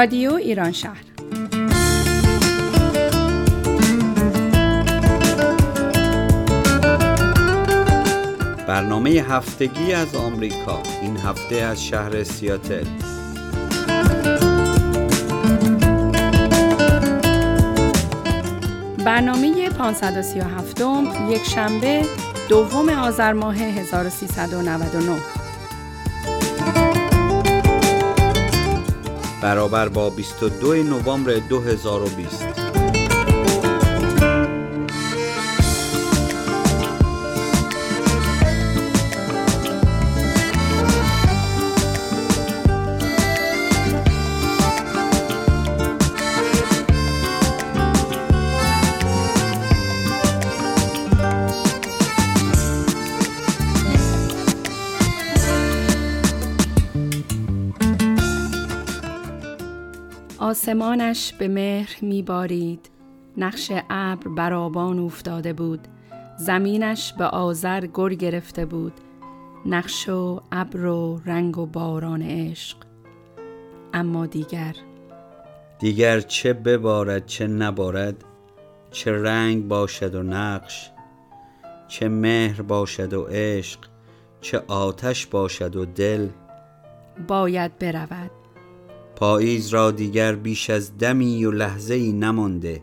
رادیو ایران شهر. برنامه هفتگی از آمریکا این هفته از شهر سیاتل. برنامه 537 یک شنبه دوم آذر ماه 1399 برابر با 22 نوامبر 2020 آسمانش به مهر میبارید. نقش ابر بر آبان افتاده بود. زمینش به آذر گر گرفته بود. نقش و ابر و رنگ و باران عشق. اما دیگر. دیگر چه ببارد چه نبارد چه رنگ باشد و نقش چه مهر باشد و عشق چه آتش باشد و دل. باید برود. پاییز را دیگر بیش از دمی و لحظه ای نمانده.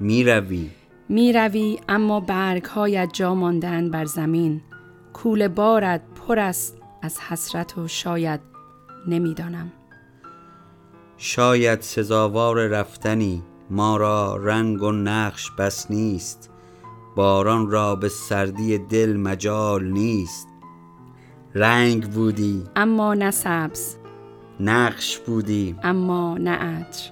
می روی می روی اما برگ هایت جا ماندن بر زمین. کول بارد پر است از حسرت و شاید نمی‌دانم. شاید سزاوار رفتنی ما را رنگ و نقش بس نیست. باران را به سردی دل مجال نیست. رنگ بودی. اما نه سبز. نقش بودی. اما نه عطر.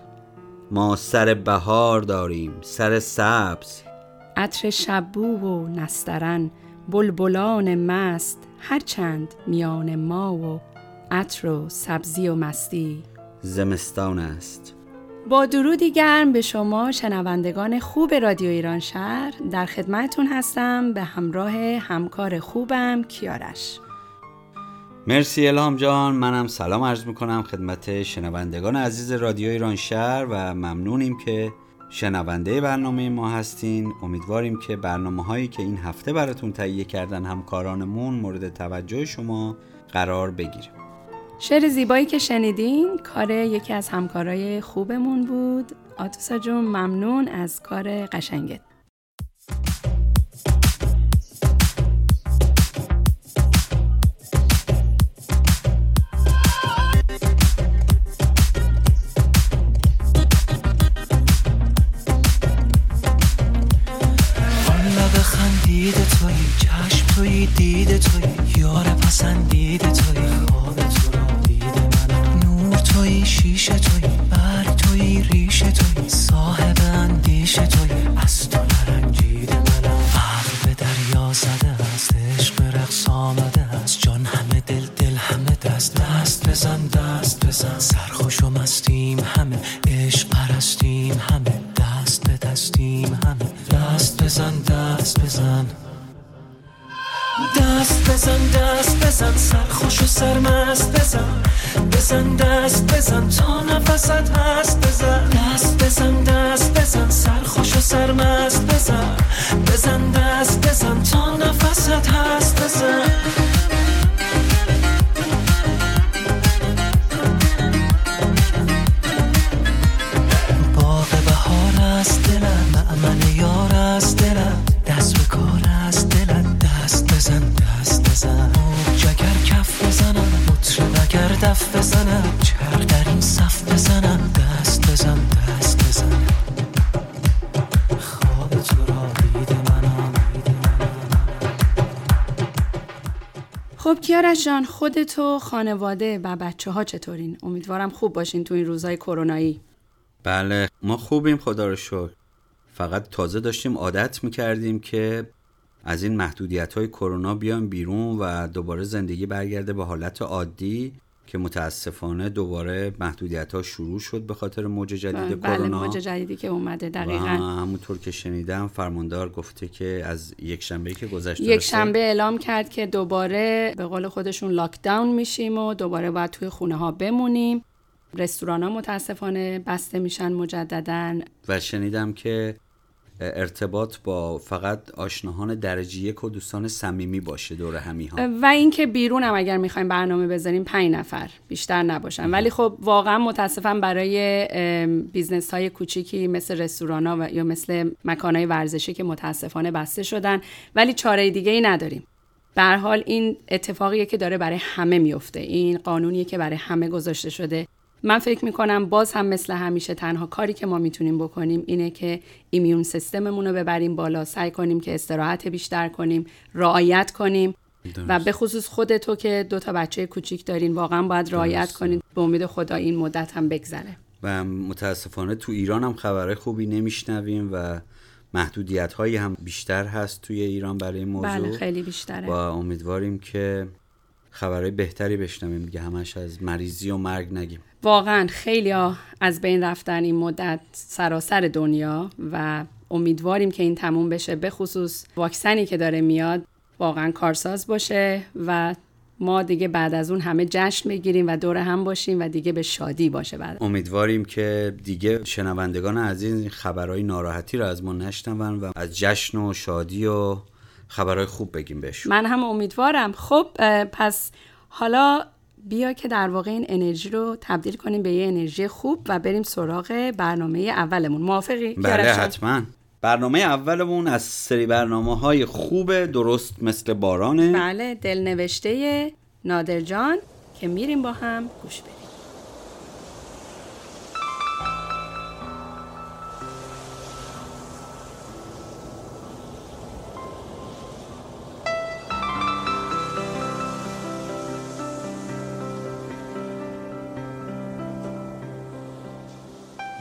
ما سر بهار داریم سر سبز. عطر شبو و نسترن بلبلان مست هرچند میان ما و عطر و سبزی و مستی. زمستان است. با درودی گرم به شما شنوندگان خوب رادیو ایران شهر در خدمتون هستم به همراه همکار خوبم کیارش. مرسی الهام جان. منم سلام عرض می‌کنم خدمت شنوندگان عزیز رادیو ایران شهر و ممنونیم که شنونده برنامه ما هستین. امیدواریم که برنامه هایی که این هفته براتون تهیه کردن همکارانمون مورد توجه شما قرار بگیره. شعر زیبایی که شنیدین کار یکی از همکارای خوبمون بود. آتوسا جون ممنون از کار قشنگت. سرمست بزن بزن دست بزن تا نفست هست بزن دست بزن دست بزن سرخوش و سرمست بزن بزن دست بزن تا نفست هست بزن کیارش جان خودت و خانواده و بچه ها چطورین؟ امیدوارم خوب باشین تو این روزهای کرونایی. بله ما خوبیم خدا رو شکر. فقط تازه داشتیم عادت می‌کردیم که از این محدودیت های کرونا بیان بیرون و دوباره زندگی برگرده به حالت عادی. که متاسفانه دوباره محدودیت ها شروع شد به خاطر موج جدید بله کرونا. موج جدیدی که اومده و دقیقا. همونطور که شنیدم فرماندار گفته که از یک شنبه که گذشته یک؟ شنبه اعلام کرد که دوباره به قول خودشون lockdown میشیم و دوباره باید توی خونه ها بمونیم. رستوران ها متاسفانه بسته میشن مجددا. و شنیدم که ارتباط با فقط آشنایان درجه یک و دوستان صمیمی باشه دور همی ها و اینکه بیرون هم اگر می‌خوایم برنامه بذاریم پنج نفر بیشتر نباشن. ولی خب واقعا متاسفم برای business های کوچیکی مثل رستوران ها و یا مثل مکان های ورزشی که متاسفانه بسته شدن. ولی چاره دیگه ای نداریم. به حال این اتفاقیه که داره برای همه میفته این قانونیه که برای همه گذاشته شده. من فکر می‌کنم باز هم مثل همیشه تنها کاری که ما می‌تونیم بکنیم اینه که ایمیون سیستممون رو ببریم بالا سعی کنیم که استراحت بیشتر کنیم رعایت کنیم. و به خصوص خودتو که دو تا بچه کوچیک دارین واقعا باید رعایت کنید. به امید خدا این مدت هم بگذره. و متاسفانه تو ایران هم خبرهای خوبی نمیشنویم و محدودیت هایی هم بیشتر هست توی ایران برای این موضوع. بله خیلی بیشتره. و امیدواریم که خبرهای بهتری بشنویم دیگه همش از مریضی و مرگ نگیم. واقعا خیلی ها از بین رفتن این مدت سراسر دنیا و امیدواریم که این تموم بشه به خصوص واکسنی که داره میاد واقعا کارساز باشه و ما دیگه بعد از اون همه جشن بگیریم و دور هم باشیم و دیگه به شادی باشه بعد. امیدواریم که دیگه شنوندگان عزیز این خبرهای ناراحتی رو از ما نشنون و از جشن و شادی و خبرهای خوب بگیم بهشون. من هم امیدوارم. خب پس حالا بیا که در واقع این انرژی رو تبدیل کنیم به یه انرژی خوب و بریم سراغ برنامه اولمون. موافقی؟ بله حتما. برنامه اولمون از سری برنامه های خوب درست مثل بارانه. بله دلنوشته نادر جان که میریم با هم گوش بریم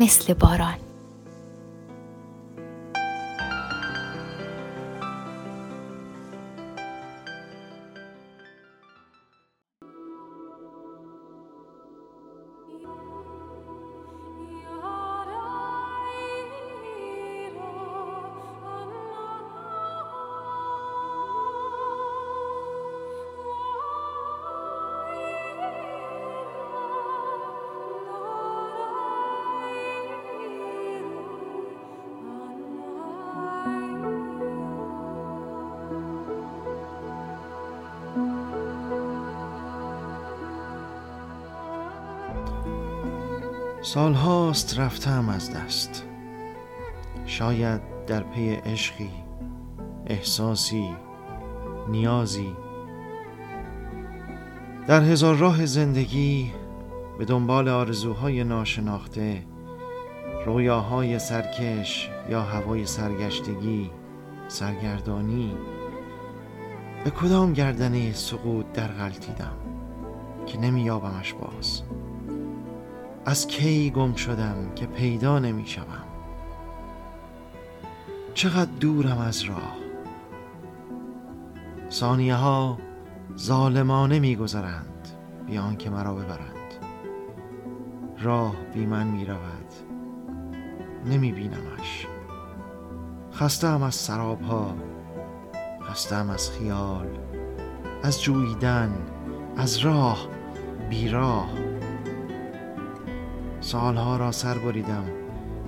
مثل باران. سالهاست رفتم از دست. شاید در پی عشقی احساسی نیازی. در هزار راه زندگی به دنبال آرزوهای ناشناخته رویاهای سرکش یا هوای سرگشتگی سرگردانی به کدام گردنه سقوط در غلطیدم که نمییابمش باز؟ از کی گم شدم که پیدا نمی شوم؟ چقدر دورم از راه؟ ثانیه ها ظالمانه می گذرند بیان که مرا ببرند. راه بی من می رود نمی بینمش. خستم از سراب ها خستم از خیال از جویدن از راه بی راه. سالها را سر بریدم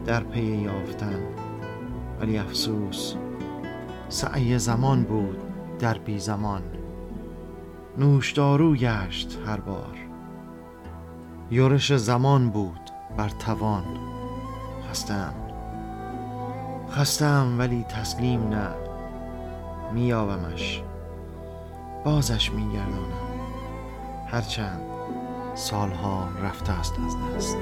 در پی یافتن. ولی افسوس سعی زمان بود در بی زمان. نوشدارو گشت هر بار. یورش زمان بود بر توان. خستم خستم ولی تسلیم نه. میابمش بازش میگردانم. هرچند سالها رفته است از دست.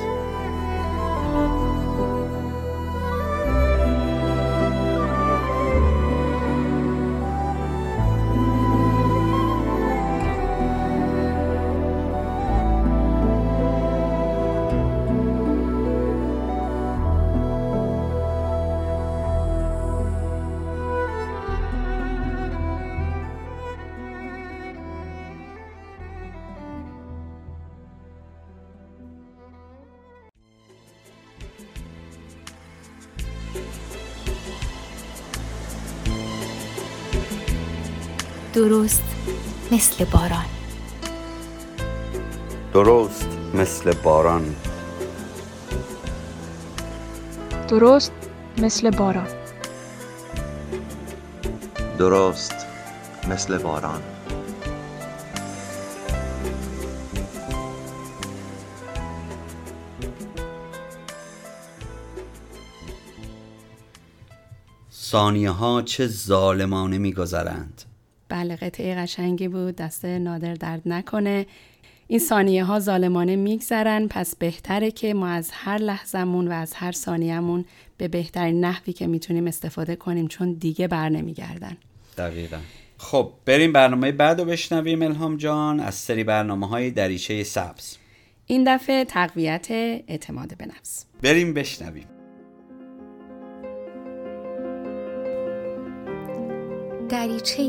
مثل باران. درست مثل باران. درست مثل باران. درست مثل باران. ثانیه ها چه ظالمانه میگذرند. بله قطعه قشنگی بود دست نادر درد نکنه. این ثانیه ها ظالمانه میگذرن. پس بهتره که ما از هر لحظمون و از هر ثانیهمون به بهترین نحوی که می‌تونیم استفاده کنیم چون دیگه بر نمیگردن. دقیقا. خب بریم برنامه بعد رو بشنویم الهام جان از سری برنامه های دریچه سبز. این دفعه تقویت اعتماد به نفس. بریم بشنویم. دریچه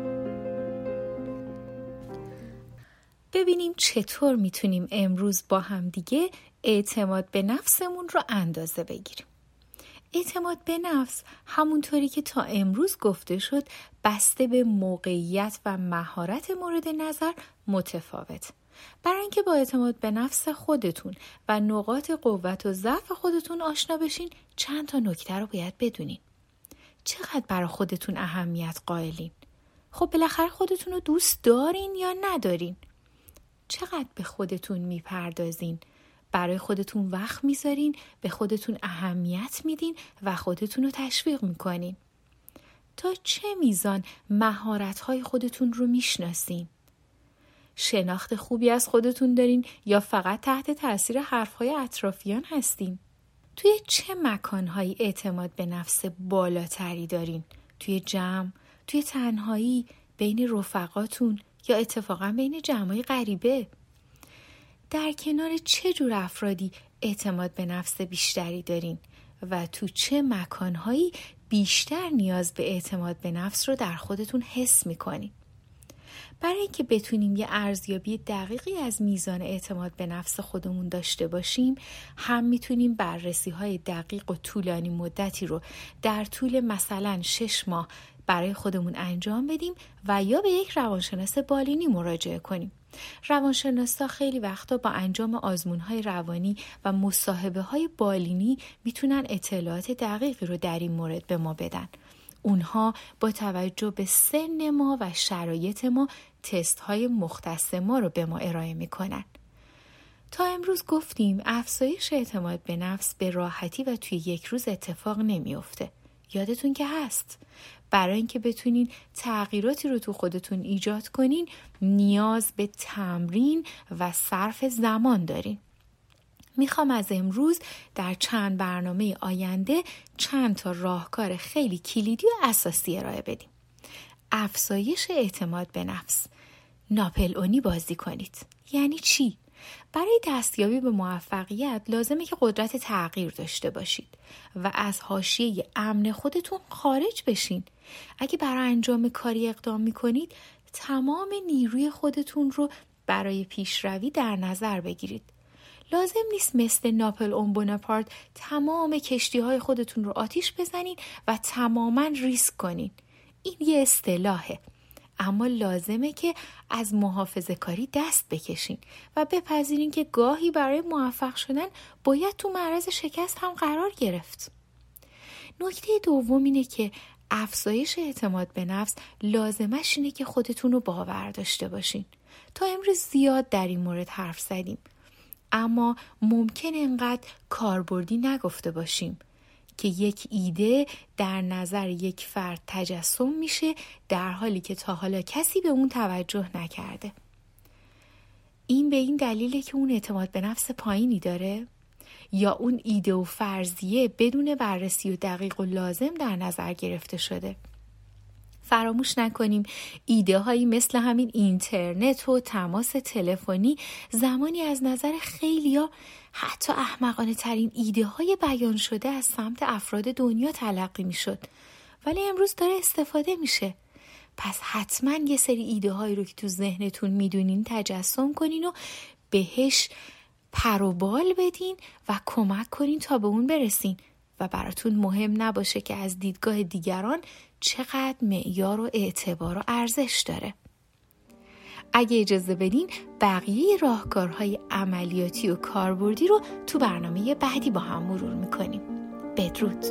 ببینیم چطور می‌تونیم امروز با همدیگه اعتماد به نفسمون رو اندازه بگیریم. اعتماد به نفس همونطوری که تا امروز گفته شد بسته به موقعیت و مهارت مورد نظر متفاوت. برای اینکه با اعتماد به نفس خودتون و نقاط قوت و ضعف خودتون آشنا بشین چند تا نکته رو باید بدونین. چقدر برای خودتون اهمیت قائلین؟ خب بالاخره خودتون رو دوست دارین یا ندارین؟ چقدر به خودتون می‌پردازین؟ برای خودتون وقت می‌ذارین به خودتون اهمیت میدین و خودتون رو تشویق می‌کنین. تا چه میزان مهارت خودتون رو می‌شناسین؟ شناخت خوبی از خودتون دارین یا فقط تحت تاثیر حرفهای اطرافیان هستین؟ توی چه مکانهایی اعتماد به نفس بالاتری دارین؟ توی جمع توی تنهایی بین رفقاتون؟ یا اتفاقا بین جمعای غریبه. در کنار چه جور افرادی اعتماد به نفس بیشتری دارین و تو چه مکانهایی بیشتر نیاز به اعتماد به نفس رو در خودتون حس می‌کنین؟ برای اینکه بتونیم یه ارزیابی دقیقی از میزان اعتماد به نفس خودمون داشته باشیم هم می‌تونیم بررسی های دقیق و طولانی مدتی رو در طول مثلا شش ماه برای خودمون انجام بدیم و یا به یک روانشناس بالینی مراجعه کنیم روانشناسا خیلی وقتا با انجام آزمون های روانی و مصاحبه های بالینی می‌تونن اطلاعات دقیقی رو در این مورد به ما بدن. اونها با توجه به سن ما و شرایط ما تست های مختص ما رو به ما ارائه می‌کنن. تا امروز گفتیم افزایش اعتماد به نفس به راحتی و توی یک روز اتفاق نمیافته. یادتون که هست برای اینکه بتونین تغییراتی رو تو خودتون ایجاد کنین نیاز به تمرین و صرف زمان دارین. می‌خوام از امروز در چند برنامه آینده چند تا راهکار خیلی کلیدی و اساسی ارائه بدیم. افزایش اعتماد به نفس. ناپل اونی بازی کنید. یعنی چی؟ برای دستیابی به موفقیت لازمه که قدرت تغییر داشته باشید و از حاشیه امن خودتون خارج بشین. اگه برای انجام کاری اقدام می‌کنید تمام نیروی خودتون رو برای پیشروی در نظر بگیرید. لازم نیست مثل ناپل اون بوناپارت تمام کشتی های خودتون رو آتیش بزنید و تماما ریسک کنید. این یه اصطلاحه اما لازمه که از محافظه کاری دست بکشین و بپذیرین که گاهی برای موفق شدن باید تو معرض شکست هم قرار گرفت. نکته دوم اینه که افزایش اعتماد به نفس لازمش اینه که خودتون رو باور داشته باشین. تا امروز زیاد در این مورد حرف زدیم. اما ممکن انقدر کاربردی نگفته باشیم. که یک ایده در نظر یک فرد تجسم میشه در حالی که تا حالا کسی به اون توجه نکرده. این به این دلیله که اون اعتماد به نفس پایینی داره یا اون ایده و فرضیه بدون بررسی و دقیق و لازم در نظر گرفته شده. فراموش نکنیم ایده هایی مثل همین اینترنت و تماس تلفنی زمانی از نظر خیلی ها حتی احمقانه ترین ایده های بیان شده از سمت افراد دنیا تلقی می شد. ولی امروز داره استفاده میشه. پس حتما یه سری ایده هایی رو که تو ذهنتون می‌دونین تجسم کنین و بهش پر و بال بدین و کمک کنین تا به اون برسین و براتون مهم نباشه که از دیدگاه دیگران چقدر معیار و اعتبار و ارزش داره. اگه اجازه بدین بقیه راهکارهای عملیاتی و کاربردی رو تو برنامه بعدی با هم مرور می‌کنیم. بدرود.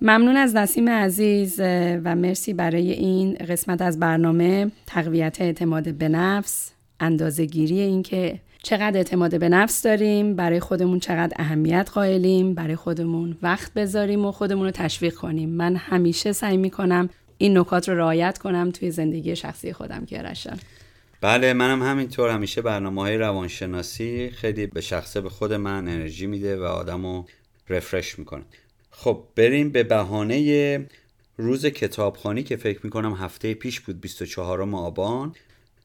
ممنون از نسیم عزیز و مرسی برای این قسمت از برنامه تقویت اعتماد به نفس اندازه گیری این که چقدر اعتماد به نفس داریم برای خودمون چقدر اهمیت قائلیم برای خودمون وقت بذاریم و خودمون رو تشویق کنیم. من همیشه سعی می‌کنم این نکات رو رعایت کنم توی زندگی شخصی خودم که بله منم همینطور. همیشه برنامه های روانشناسی خیلی به شخصه به خود من انرژی میده و آدم رو رفرش می‌کنه. خب بریم به بهانه روز کتابخانی که فکر می‌کنم هفته پیش بود 24 آبان.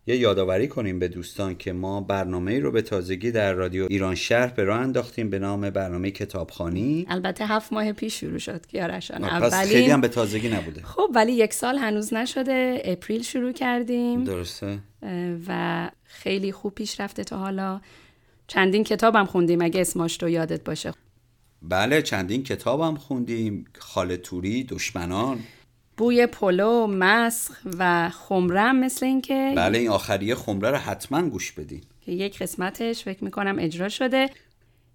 یه یادآوری کنیم به دوستان که ما برنامه رو به تازگی در رادیو ایران شهر به راه انداختیم به نام برنامه کتابخانی البته هفت ماه پیش شروع شد کیارشان پس خیلی هم به تازگی نبوده. خب ولی یک سال هنوز نشده. اپریل شروع کردیم. درسته. و خیلی خوب پیش رفته تا حالا. چندین کتابم خوندیم اگه اسماش رو یادت باشه. بله چندین کتابم خوندیم. خالتوری دشمنان. بوی پلو مسخ و خمره مثل اینکه بله این آخریه خمره رو حتما گوش بدین. که یک قسمتش فکر می‌کنم اجرا شده.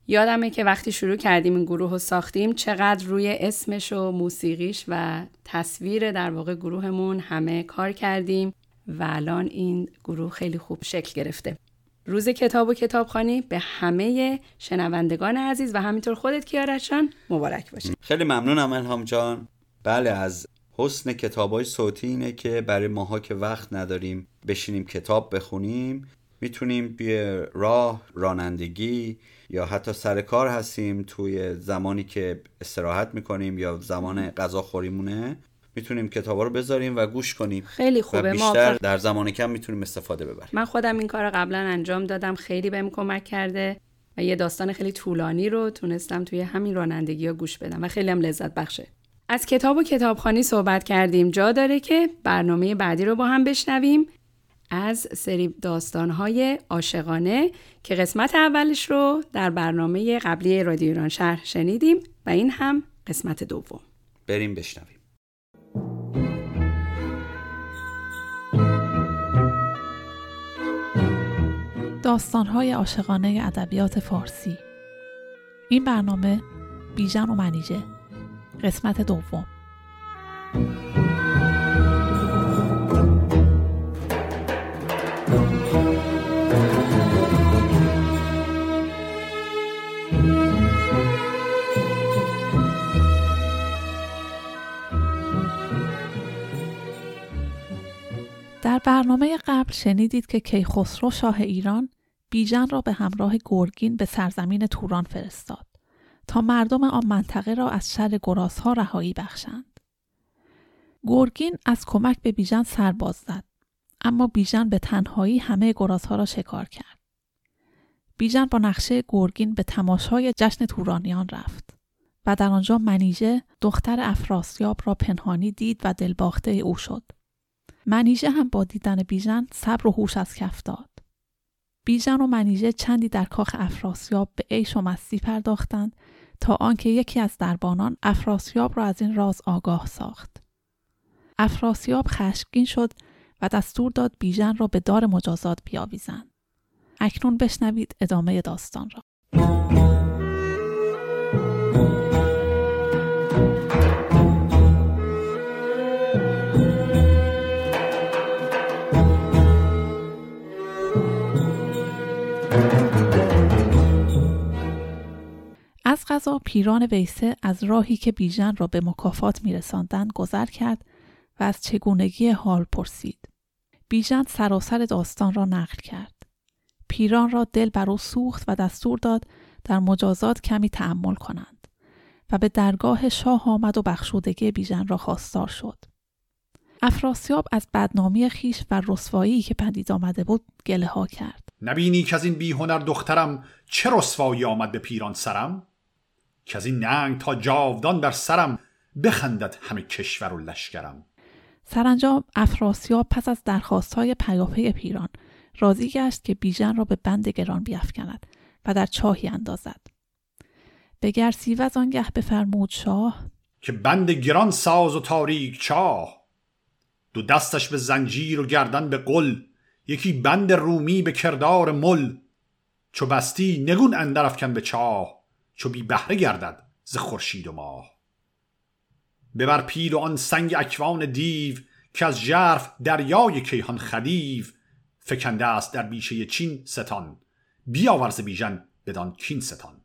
یادمه که وقتی شروع کردیم این گروه رو ساختیم چقدر روی اسمش و موسیقیش و تصویر در واقع گروهمون همه کار کردیم و الان این گروه خیلی خوب شکل گرفته. روز کتاب و کتابخانی به همه شنوندگان عزیز و همینطور خودت کیارشان مبارک باشه. خیلی ممنونم الهام جان. بله از حسن کتاب های صوتی اینه که برای ماها که وقت نداریم بشینیم کتاب بخونیم می‌تونیم توی راه رانندگی یا حتی سر کار هستیم توی زمانی که استراحت می‌کنیم یا زمان غذا خوریمونه می‌تونیم کتاب رو بذاریم و گوش کنیم. خیلی خوبه. و بیشتر در زمان کم می‌تونیم استفاده ببریم. من خودم این کار قبلا انجام دادم. خیلی بهم کمک کرده و یه داستان خیلی طولانی رو تونستم توی همین رانندگی ها گوش بدم و خیلی هم لذت بخشه. از کتاب و کتابخانی صحبت کردیم. جا داره که برنامه بعدی رو با هم بشنویم از سری داستانهای عاشقانه که قسمت اولش رو در برنامه قبلی رادیو ایران شهر شنیدیم و این هم قسمت دوم. بریم بشنویم. داستانهای عاشقانه ادبیات فارسی. این برنامه بیژن و منیژه. قسمت دوم در برنامه قبل شنیدید که کیخسرو شاه ایران بیژن را به همراه گرگین به سرزمین توران فرستاد. مردم آن منطقه را از شر گرازها رهایی بخشند. گرگین از کمک به بیژن سرباز زد اما بیژن به تنهایی همه گرازها را شکار کرد. بیژن با نقشه گرگین به تماشای جشن تورانیان رفت و در آنجا منیژه دختر افراسیاب را پنهانی دید و دلباخته او شد. منیژه هم با دیدن بیژن صبر و هوش از کف داد. بیژن و منیژه چندی در کاخ افراسیاب به عیش و مستی پرداختند تا آنکه یکی از دربانان افراسیاب را از این راز آگاه ساخت. افراسیاب خشمگین شد و دستور داد بیژن را به دار مجازات بیاویزند. اکنون بشنوید ادامه داستان را. از غذا پیران ویسه از راهی که بیژن را به مکافات میرساندند گذر کرد و از چگونگی حال پرسید. بیژن سراسر داستان را نقل کرد. پیران را دل بر او سوخت و دستور داد در مجازات کمی تحمل کنند و به درگاه شاه آمد و بخشودگی بیژن را خواستار شد. افراسیاب از بدنامی خیش و رسوایی که پدید آمده بود گله ها کرد. نبینی که از این بیهنر دخترم چه رسوایی آمد به پیران سرم؟ که از این ننگ تا جاودان بر سرم بخندد همه کشور و لشکرم. سرانجام افراسیاب پس از درخواستهای پیاپی پیران راضی گشت که بیژن را به بند گران بیافکند و در چاهی اندازد. به گرسیوز آنگه بفرمود شاه که بند گران ساز و تاریک چاه. دو دستش به زنجیر و گردن به قل یکی بند رومی به کردار مل. چو بستی نگون اندر افکن به چاه. چو بی بهره گردد ز خورشید و ماه. ببر پیل و آن سنگ اکوان دیو که از ژرف دریای کیهان خدیو فکنده است در بیشه چین ستان بیاورز بیژن بدان کین ستان.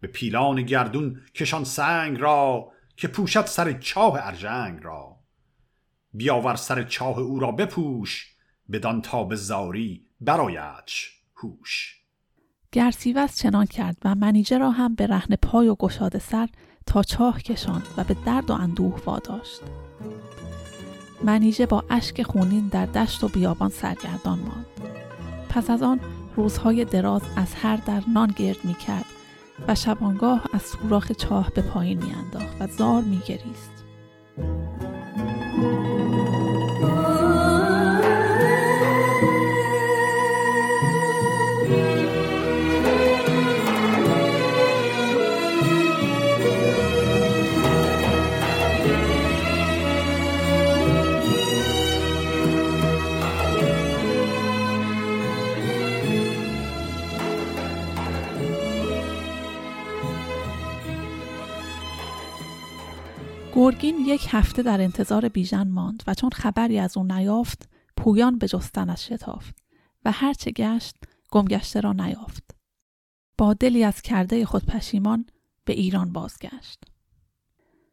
به پیلان گردون کشان سنگ را که پوشد سر چاه ارژنگ را. بیاور سر چاه او را بپوش بدان تا به زاری برایدش هوش. گرسیوز چنان کرد و منیجه را هم به رهن پای و گشاده سر تا چاه کشاند و به درد و اندوه واداشت منیژه با اشک خونین در دشت و بیابان سرگردان ماند پس از آن روزهای دراز از هر در نان گرد می کرد و شبانگاه از سوراخ چاه به پایین می انداخت و زار می گریست. گرگین یک هفته در انتظار بیژن ماند و چون خبری از او نیافت پویان به جستنش شتافت و هرچه گشت گمگشته را نیافت. با دلی از کرده خود پشیمان به ایران بازگشت.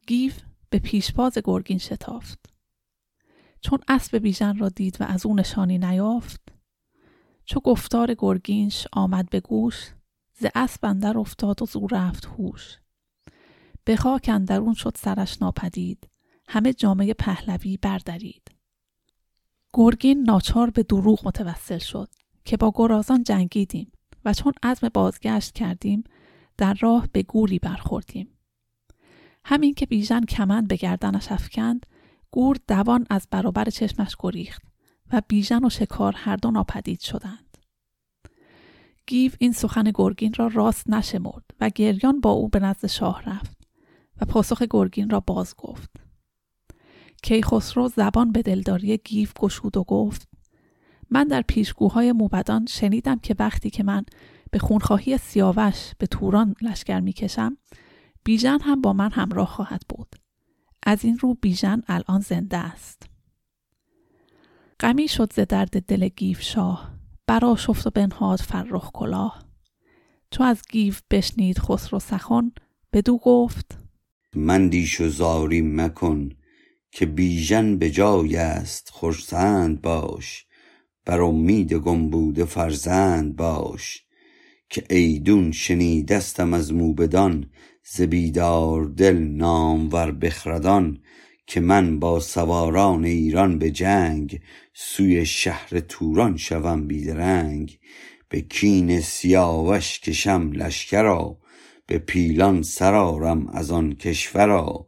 گیو به پیشباز گرگین شتافت. چون اسب بیژن را دید و از او نشانی نیافت چو گفتار گرگینش آمد به گوش ز اسب اندر افتاد و زو رفت هوش. به خاک اندرون شد سرش ناپدید. همه جامعه پهلوی بردرید. گرگین ناچار به دروغ متوسل شد که با گرازان جنگیدیم و چون عزم بازگشت کردیم در راه به گولی برخوردیم. همین که بیژن کمند به گردنش افکند گور دوان از برابر چشمش گریخت و بیژن و شکار هر دو ناپدید شدند. گیو این سخن گرگین را راست نشمرد و گریان با او به نزد شاه رفت. و پاسخ گرگین را باز گفت. کیخسرو زبان به دلداری گیف گشود و گفت من در پیشگوهای موبدان شنیدم که وقتی که من به خونخواهی سیاوش به توران لشکر می‌کشم بیژن هم با من همراه خواهد بود. از این رو بیژن الان زنده است. غمی شد ز درد دل گیو شاه برآشفت و بنهاد فرخ کلاه. چو از گیو بشنید خسرو سخن بدو گفت مندیش و زاری مکن که بیژن به جای است خرسند باش بر امید گم بوده فرزند باش که ایدون شنیدستم از موبدان ز بیدار دل نامور بخردان که من با سواران ایران به جنگ سوی شهر توران شوم بیدرنگ به کین سیاوش کشم لشکرا به پیلان سرارم از آن کشورا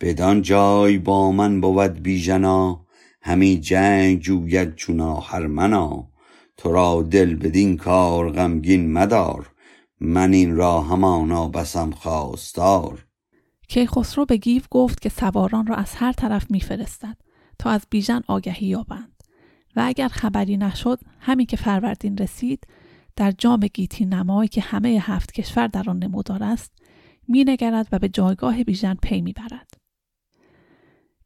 بدان جای با من بود بیژنا همی جنگ جوید چونا هرمنا تو را دل بدین کار غمگین مدار من این را همانا بسم خواستار. کیخسرو به گیو گفت که سواران را از هر طرف میفرستد تا از بیژن آگهی یابند و اگر خبری نشد همین که فروردین رسید در جام گیتی نمایی که همه هفت کشور در آن نمودار است مینگرد و به جایگاه بیژن پی می‌برد.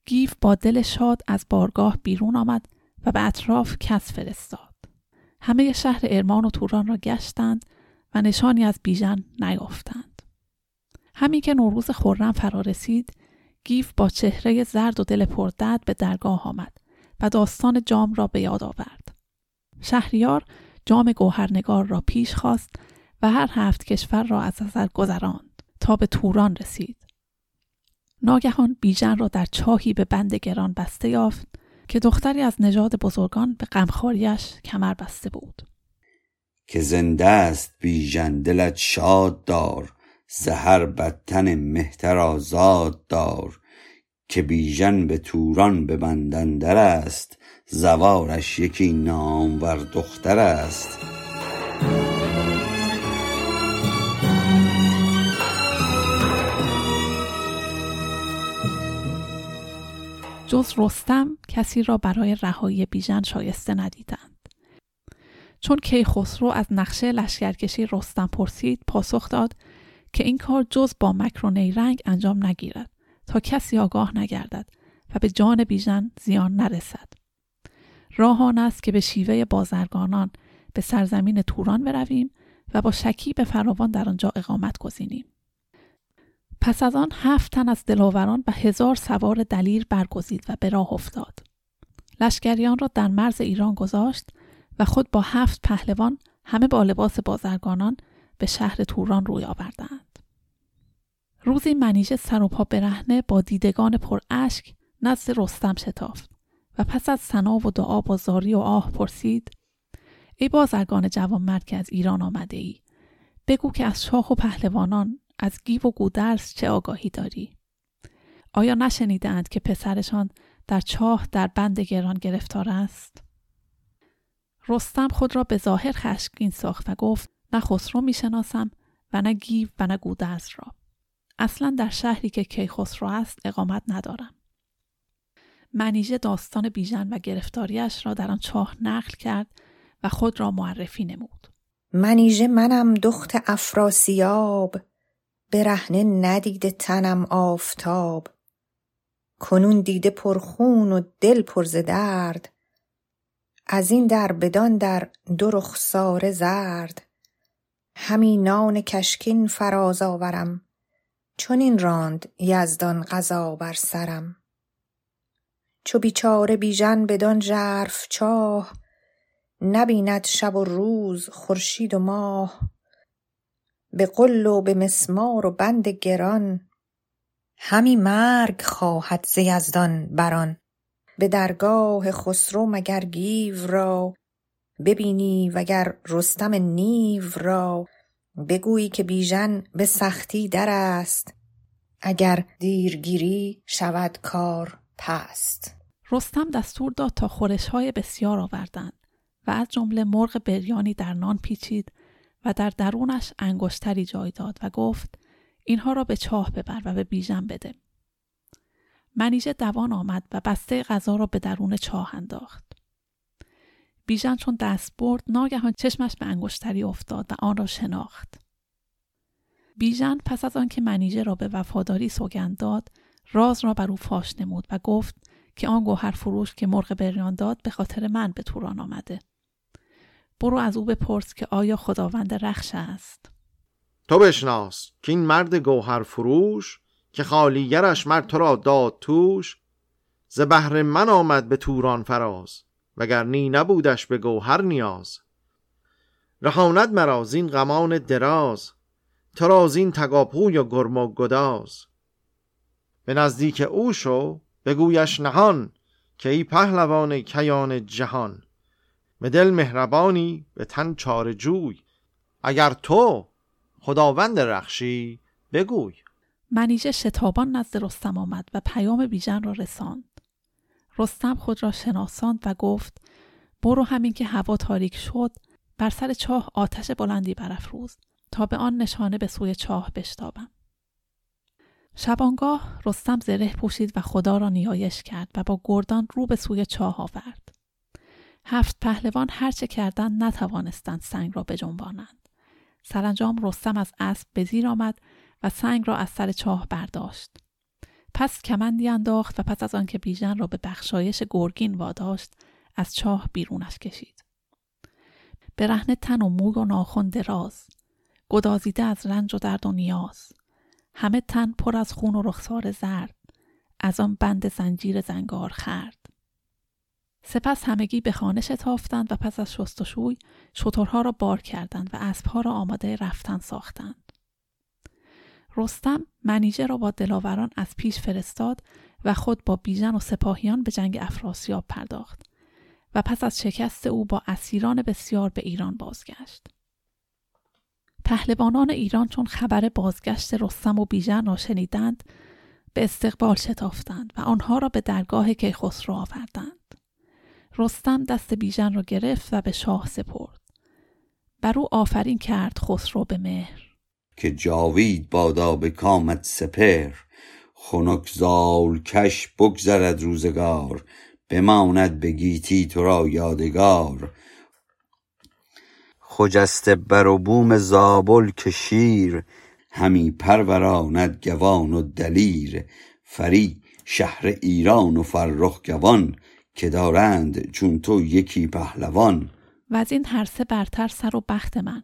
گیو با دل شاد از بارگاه بیرون آمد و به اطراف کس فرستاد. همه شهر ارمان و توران را گشتند و نشانی از بیژن نیافتند. همین که نوروز خورم فرا رسید گیف با چهره زرد و دل پردرد به درگاه آمد و داستان جام را به یاد آورد. شهریار جام گوهرنگار را پیش خواست و هر هفت کشور را از نظر گذراند تا به توران رسید. ناگهان بیژن را در چاهی به بند گران بسته یافت که دختری از نژاد بزرگان به غمخواریش کمر بسته بود. که زنده است بیژن دلت شاد دار زهر بدتن مهتر آزاد دار که بیژن به توران به بندندر است زوارش یکی نامور دختر است. جز رستم کسی را برای رهایی بیژن شایسته ندیدند. چون کیخسرو از نقشه لشکرکشی رستم پرسید پاسخ داد که این کار جز با مکر و نیرنگ انجام نگیرد تا کسی آگاه نگردد و به جان بیژن زیان نرسد. راه آن است که به شیوه بازرگانان به سرزمین توران برویم و با شکی به فراوان در آنجا اقامت گزینیم. پس از آن هفت تن از دلاوران و هزار سوار دلیر برگزید و به راه افتاد. لشکریان را در مرز ایران گذاشت و خود با هفت پهلوان همه با لباس بازرگانان به شهر توران روی آوردند. روزی منیژه سر و پا برهنه با دیدگان پر اشک نزد رستم شتافت. و پس از سنا و دعا با زاری و آه پرسید ای بازرگان جوانمرد که از ایران آمده ای بگو که از شاه و پهلوانان از گیو و گودرز چه آگاهی داری؟ آیا نشنیدند که پسرشان در چاه در بند گران گرفتار است؟ رستم خود را به ظاهر خشمگین ساخت و گفت نه خسرو می‌شناسم و نه گیو و نه گودرز را. اصلا در شهری که کیخسرو است اقامت ندارم. منیژه داستان بیژن و گرفتاریش را در آن چاه نقل کرد و خود را معرفی نمود. منیژه منم دخت افراسیاب برهنه ندیده تنم آفتاب. کنون دیده پرخون و دل پر ز درد از این در بدان در دو رخساره زرد. همی نان کشکین فراز آورم چنین راند یزدان قضا بر سرم. چو بیچاره بیژن بدان ژرف چاه نبیند شب و روز خورشید و ماه. به غل و به مسمار و بند گران همی مرگ خواهد ز یزدان بران. به درگاه خسرو مگر گیو را ببینی وگر رستم نیو را. بگویی که بیژن به سختی در است اگر دیرگیری شود کار پست. رستم دستور داد تا خورش های بسیار آوردند و از جمله مرغ بریانی در نان پیچید و در درونش انگشتری جای داد و گفت اینها را به چاه ببر و به بیژن بده. منیژه دوان آمد و بسته غذا را به درون چاه انداخت. بیژن چون دست برد ناگهان چشمش به انگشتری افتاد و آن را شناخت. بیژن پس از آنکه منیژه را به وفاداری سوگند داد راز را بر او فاش نمود و گفت که آن گوهر فروش که مرغ بریان داد به خاطر من به توران آمده. برو از او بپرس که آیا خداوند رخش است. تو بشناس که این مرد گوهر فروش که خالیگرش مرد تو را داد توش ز بهر من آمد به توران فراز وگر نی نبودش به گوهر نیاز. رهاند مرا زین غمان دراز تو را زین تگاپوی و گرم و گداز. به نزدیک او شو بگویش نهان که ای پهلوان کیان جهان. به دل مهربانی به تن چار جوی. اگر تو خداوند رخشی بگوی. منیژه شتابان نزد رستم آمد و پیام بیژن را رساند. رستم خود را شناساند و گفت برو همین که هوا تاریک شد بر سر چاه آتش بلندی برافروز تا به آن نشانه به سوی چاه بشتابم. شبانگاه رستم زره پوشید و خدا را نیایش کرد و با گردان رو به سوی چاه آورد. هفت پهلوان هرچه کردند نتوانستند سنگ را بجنبانند. سرانجام رستم از اسب به زیر آمد و سنگ را از سر چاه برداشت. پس کمندی انداخت و پس از آنکه بیژن را به بخشایش گرگین واداشت از چاه بیرونش کشید. برهنه تن و موی و ناخن دراز گدازیده از رنج و درد و نیاز. همه تن پر از خون و رخسار زرد. از آن بند زنجیر زنگار خرد. سپس همگی به خانه شتافتند و پس از شستشوی شترها را بار کردند و اسبها را آماده رفتن ساختند. رستم منیژه را با دلاوران از پیش فرستاد و خود با بیژن و سپاهیان به جنگ افراسیاب پرداخت و پس از شکست او با اسیران بسیار به ایران بازگشت. پهلوانان ایران چون خبر بازگشت رستم و بیژن را شنیدند به استقبال شتافتند و آنها را به درگاه کیخسرو آوردند. رستم دست بیژن را گرفت و به شاه سپرد. بر او آفرین کرد خسرو به مهر که جاوید بادا به کامت سپر خنک زال کش بگذرد روزگار بماند به گیتی تو را یادگار خجسته بر و بوم زابل که شیر همی پروراند گوان و دلیر. فری شهر ایران و فرخ گوان که دارند چون تو یکی پهلوان. و از این هر سه برتر سر و بخت من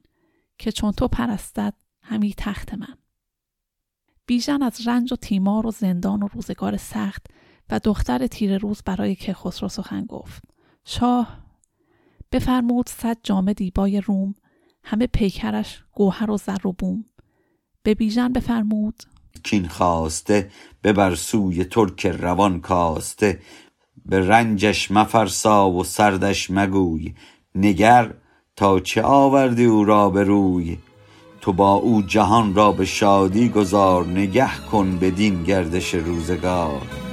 که چون تو پرستد همی تخت من. بیژن از رنج و تیمار و زندان و روزگار سخت و دختر تیر روز برای که خسرو سخن گفت. شاه بفرمود صد جامه دیبای روم همه پیکرش گوهر و زر و بوم. به بیژن بفرمود کین خواسته ببر سوی ترک روان کاسته. به رنجش مفرسا و سردش مگوی. نگر تا چه آوردی او را به روی؟ تو با او جهان را به شادی گذار نگه کن بدین گردش روزگار.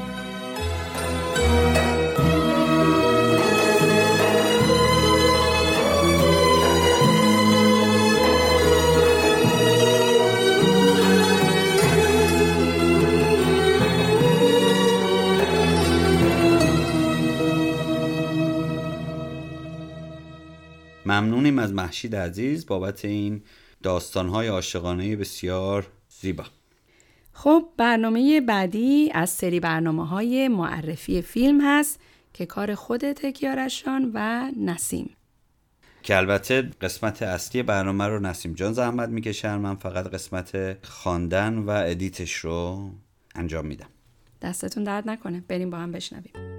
از محشید عزیز بابت این داستانهای عاشقانه بسیار زیبا. خب برنامه بعدی از سری برنامه های معرفی فیلم هست که کار خود تکیارشان و نسیم. که البته قسمت اصلی برنامه رو نسیم جان زحمت می‌کشن. من فقط قسمت خواندن و ادیتش رو انجام میدم. دستتون درد نکنه. بریم با هم بشنویم.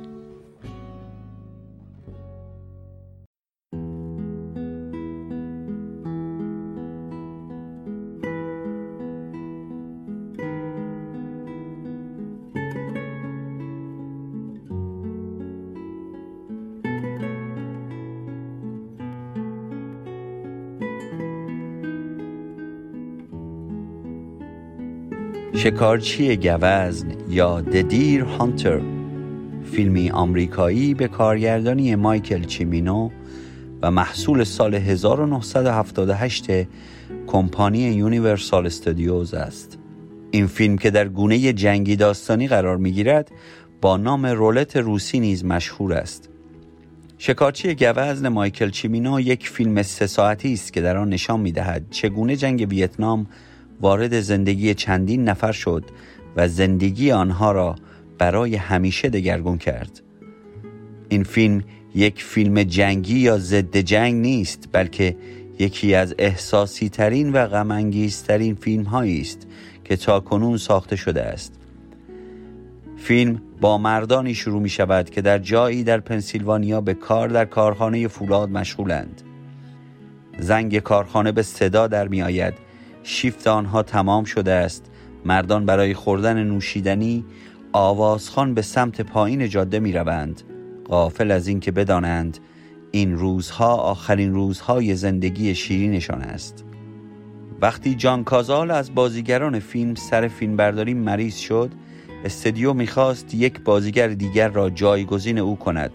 شکارچی گوزن یا Deer Hunter فیلمی آمریکایی به کارگردانی مایکل چیمینو و محصول سال 1978 کمپانی یونیورسال استودیوز است. این فیلم که در گونه جنگی داستانی قرار می گیرد با نام رولت روسی نیز مشهور است. شکارچی گوزن مایکل چیمینو یک فیلم سه ساعتی است که در آن نشان می دهد چگونه جنگ ویتنام وارد زندگی چندین نفر شد و زندگی آنها را برای همیشه دگرگون کرد. این فیلم یک فیلم جنگی یا ضد جنگ نیست بلکه یکی از احساسی ترین و غمانگیزترین فیلم هایی است که تا کنون ساخته شده است. فیلم با مردانی شروع می شود که در جایی در پنسیلوانیا به کار در کارخانه فولاد مشغولند. زنگ کارخانه به صدا در می آید شیفت آنها تمام شده است. مردان برای خوردن نوشیدنی آوازخان به سمت پایین جاده می روند غافل از اینکه بدانند این روزها آخرین روزهای زندگی شیرینشان است. وقتی جان کازال از بازیگران فیلم سر فیلمبرداری مریض شد استدیو می‌خواست یک بازیگر دیگر را جایگزین او کند.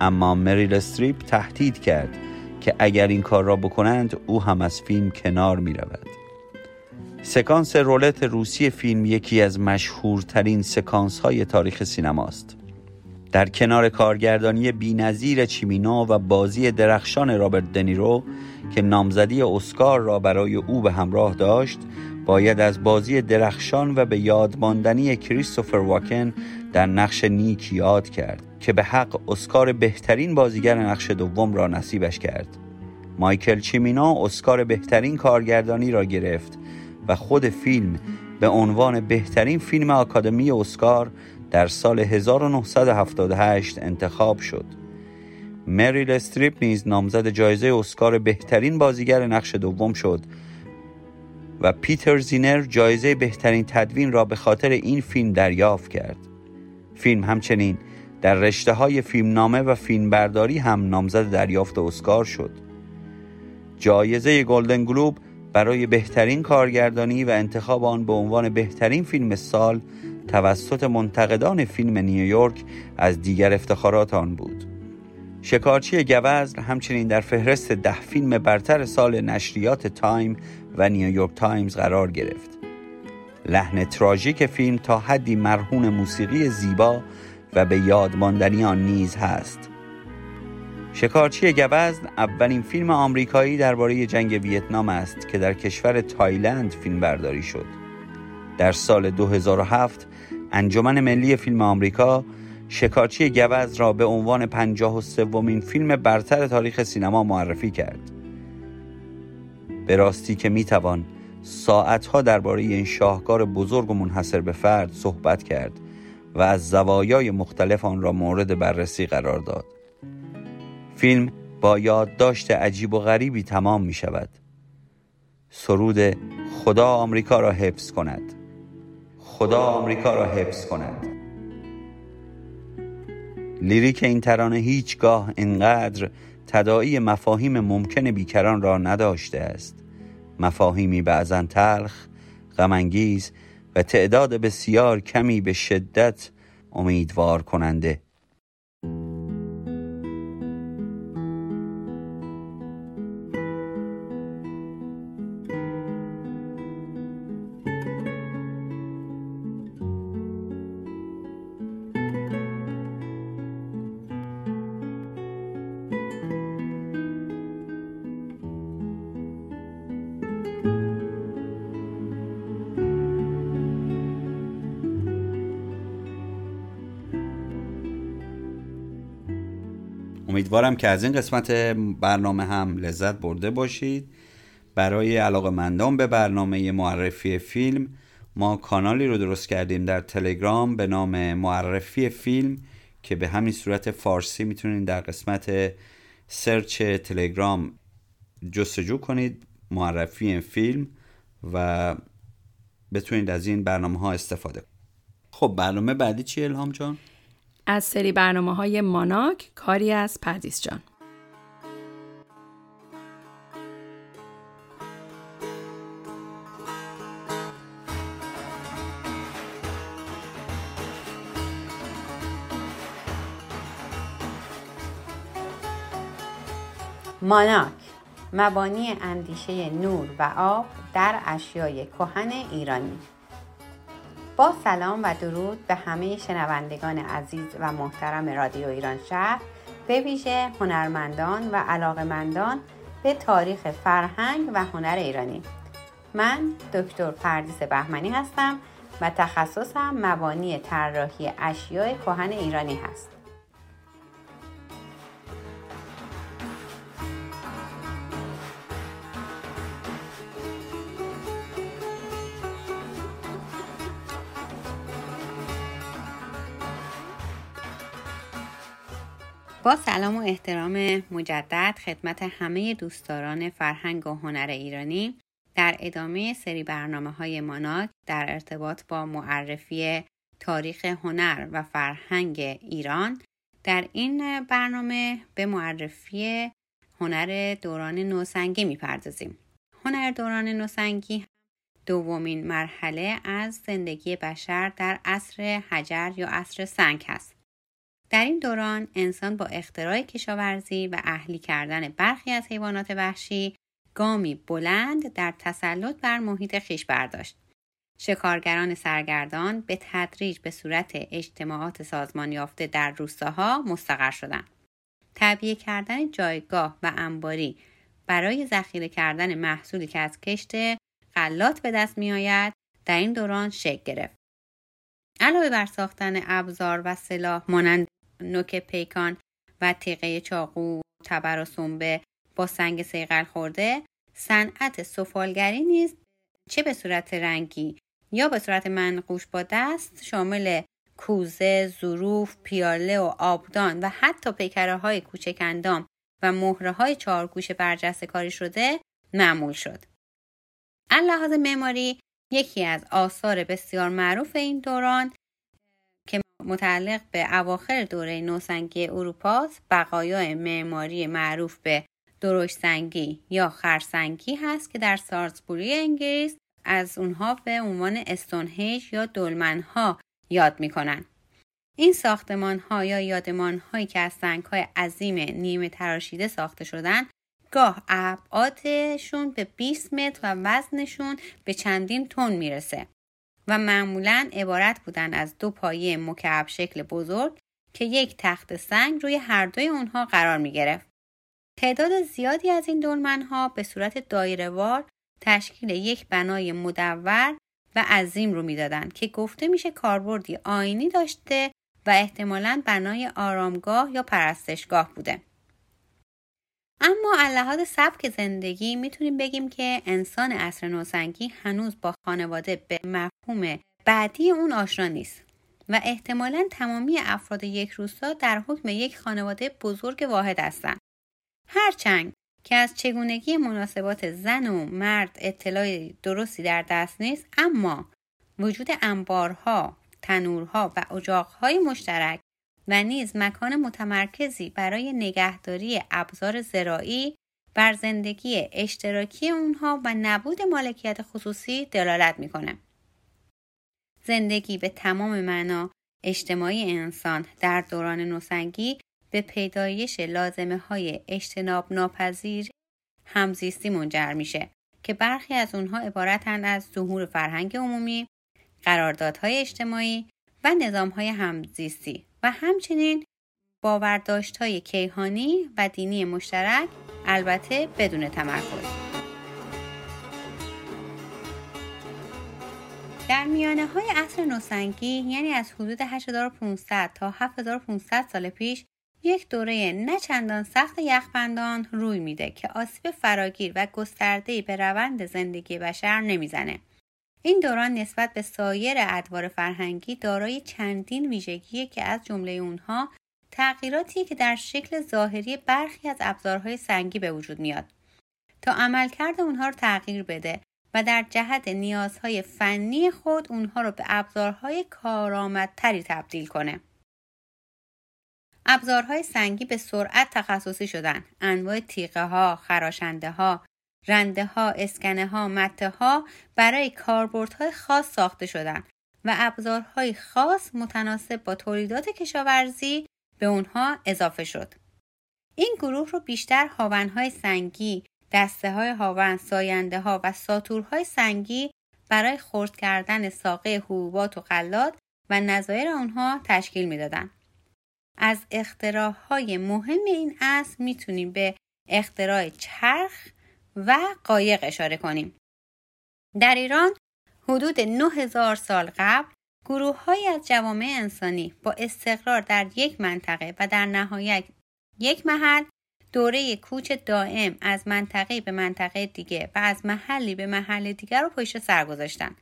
اما مریل استریپ تهدید کرد که اگر این کار را بکنند او هم از فیلم کنار می رود. سکانس رولت روسی فیلم یکی از مشهورترین سکانس های تاریخ سینماست. در کنار کارگردانی بینظیر چیمینا و بازی درخشان رابرت دنیرو که نامزدی اسکار را برای او به همراه داشت باید از بازی درخشان و به یاد ماندنی کریستوفر واکن در نقش نیک یاد کرد که به حق اسکار بهترین بازیگر نقش دوم را نصیبش کرد. مایکل چیمینا اسکار بهترین کارگردانی را گرفت و خود فیلم به عنوان بهترین فیلم آکادمی اسکار در سال 1978 انتخاب شد. مریل استریپ نیز نامزد جایزه اسکار بهترین بازیگر نقش دوم شد و پیتر زینر جایزه بهترین تدوین را به خاطر این فیلم دریافت کرد. فیلم همچنین در رشته های فیلمنامه و فیلمبرداری هم نامزد دریافت اسکار شد. جایزه گلدن گلوب برای بهترین کارگردانی و انتخاب آن به عنوان بهترین فیلم سال توسط منتقدان فیلم نیویورک از دیگر افتخارات آن بود. شکارچی گوزن همچنین در فهرست ده فیلم برتر سال نشریات تایم و نیویورک تایمز قرار گرفت. لحن تراژیک فیلم تا حدی مرهون موسیقی زیبا و به یاد ماندنی آن نیز هست. شکارچی گوزن اولین فیلم آمریکایی درباره جنگ ویتنام است که در کشور تایلند فیلم برداری شد. در سال 2007 انجمن ملی فیلم آمریکا شکارچی گوز را به عنوان پنجاه و سومین فیلم برتر تاریخ سینما معرفی کرد. به راستی که می‌توان ساعتها درباره این شاهکار بزرگ و منحصر به فرد صحبت کرد و از زوایای مختلف آن را مورد بررسی قرار داد. فیلم با یادداشت عجیب و غریبی تمام می شود. سرود خدا آمریکا را حفظ کند. خدا آمریکا را حفظ کند. لیریک این ترانه هیچگاه اینقدر تداعی مفاهیم ممکن بیکران را نداشته است. مفاهیمی بعضا تلخ، غمانگیز و تعداد بسیار کمی به شدت امیدوار کننده امیدوارم که از این قسمت برنامه هم لذت برده باشید برای علاقه مندان به برنامه معرفی فیلم ما کانالی رو درست کردیم در تلگرام به نام معرفی فیلم که به همین صورت فارسی می‌تونید در قسمت سرچ تلگرام جستجو کنید معرفی فیلم و بتونید از این برنامه ها استفاده کنید خب برنامه بعدی چی الهام جان؟ از سری برنامه های ماناک کاری از پردیس جان. ماناک مبانی اندیشه نور و آب در اشیای کهن ایرانی. با سلام و درود به همه شنوندگان عزیز و محترم رادیو ایران شهر به ویژه هنرمندان و علاقمندان به تاریخ فرهنگ و هنر ایرانی. من دکتر پردیس بهمنی هستم و تخصصم مبانی طراحی اشیاء کهن ایرانی هست. با سلام و احترام مجدد خدمت همه دوستداران فرهنگ و هنر ایرانی در ادامه سری برنامه های ماناک در ارتباط با معرفی تاریخ هنر و فرهنگ ایران در این برنامه به معرفی هنر دوران نوسنگی می‌پردازیم. هنر دوران نوسنگی دومین مرحله از زندگی بشر در عصر حجر یا عصر سنگ هست. در این دوران انسان با اختراع کشاورزی و اهلی کردن برخی از حیوانات وحشی گامی بلند در تسلط بر محیط خیش برداشت. شکارگران سرگردان به تدریج به صورت اجتماعات سازمان یافته در روستاها مستقر شدند. طبیعه کردن جایگاه و انباری برای ذخیره کردن محصولی که از کشت غلات به دست می آید در این دوران شکل گرفت. علاوه بر ساختن ابزار و سلاح مانند نوک پیکان و تیغه چاقو تبر و سنبه با سنگ سیغل خورده صنعت سفالگری نیز چه به صورت رنگی یا به صورت منقوش با دست شامل کوزه، ظروف، پیاله و آبدان و حتی پیکره های کوچک اندام و مهره های چهارگوش برجسته کاری شده معمول شد. لحاظ معماری یکی از آثار بسیار معروف این دوران متعلق به اواخر دوره نوسنگی اروپاست بقایای معماری معروف به درشت سنگی یا خرسنگی هست که در سارزبوری انگلیس از اونها به عنوان استونهیج یا دلمنها یاد می‌کنن. این ساختمان ها یا یادمان هایی که از سنگ های عظیم نیمه تراشیده ساخته شدن گاه ابعادشون به 20 متر و وزنشون به چندین تن می‌رسه و معمولا عبارت بودن از دو پایه مکعب شکل بزرگ که یک تخت سنگ روی هر دوی اونها قرار می گرفت. تعداد زیادی از این دولمنها به صورت دایرهوار تشکیل یک بنای مدور و عظیم رو می‌دادند که گفته میشه کاربردی آینی داشته و احتمالا بنای آرامگاه یا پرستشگاه بوده. اما لحاظ سبک زندگی می‌تونیم بگیم که انسان عصر نوسنگی هنوز با خانواده به مفهوم بعدی اون آشنا نیست و احتمالا تمامی افراد یک روستا در حکم یک خانواده بزرگ واحد هستند. هرچند که از چگونگی مناسبات زن و مرد اطلاع درستی در دست نیست اما وجود انبارها، تنورها و اجاقهای مشترک و نیز مکان متمرکزی برای نگهداری ابزار زراعی بر زندگی اشتراکی اونها و نبود مالکیت خصوصی دلالت می‌کنه. زندگی به تمام معنا اجتماعی انسان در دوران نوسنگی به پیدایش لازمه های اجتناب ناپذیر همزیستی منجر میشه که برخی از اونها عبارتند از ظهور فرهنگ عمومی، قراردادهای اجتماعی و نظامهای همزیستی و همچنین باورداشت های کیهانی و دینی مشترک البته بدون تمرکز. در میانه های عصر نوسنگی یعنی از حدود 8500 تا 7500 سال پیش یک دوره نه چندان سخت یخبندان روی میده که آسیب فراگیر و گسترده‌ای به روند زندگی بشر نمی‌زنه. این دوران نسبت به سایر ادوار فرهنگی دارای چندین ویژگی که از جمله اونها تغییراتی که در شکل ظاهری برخی از ابزارهای سنگی به وجود میاد تا عملکرد اونها رو تغییر بده و در جهت نیازهای فنی خود اونها رو به ابزارهای کارآمدتری تبدیل کنه. ابزارهای سنگی به سرعت تخصصی شدن. انواع تیغه ها، خراشنده ها، رنده ها، اسکنه ها، مته ها برای کاربردهای خاص ساخته شدن و ابزارهای خاص متناسب با تولیدات کشاورزی به اونها اضافه شد. این گروه رو بیشتر هاونهای سنگی، دسته های هاون، ساینده ها و ساتورهای سنگی برای خرد کردن ساقه حبوبات و غلات و نظایر آنها تشکیل می‌دادند. از اختراع های مهم این اصل می‌تونیم به اختراع چرخ و قایق اشاره کنیم. در ایران حدود 9000 سال قبل گروه های از جوامع انسانی با استقرار در یک منطقه و در نهایت یک محل دوره کوچ دائم از منطقه به منطقه دیگه و از محلی به محل دیگر رو پشت سر گذاشتن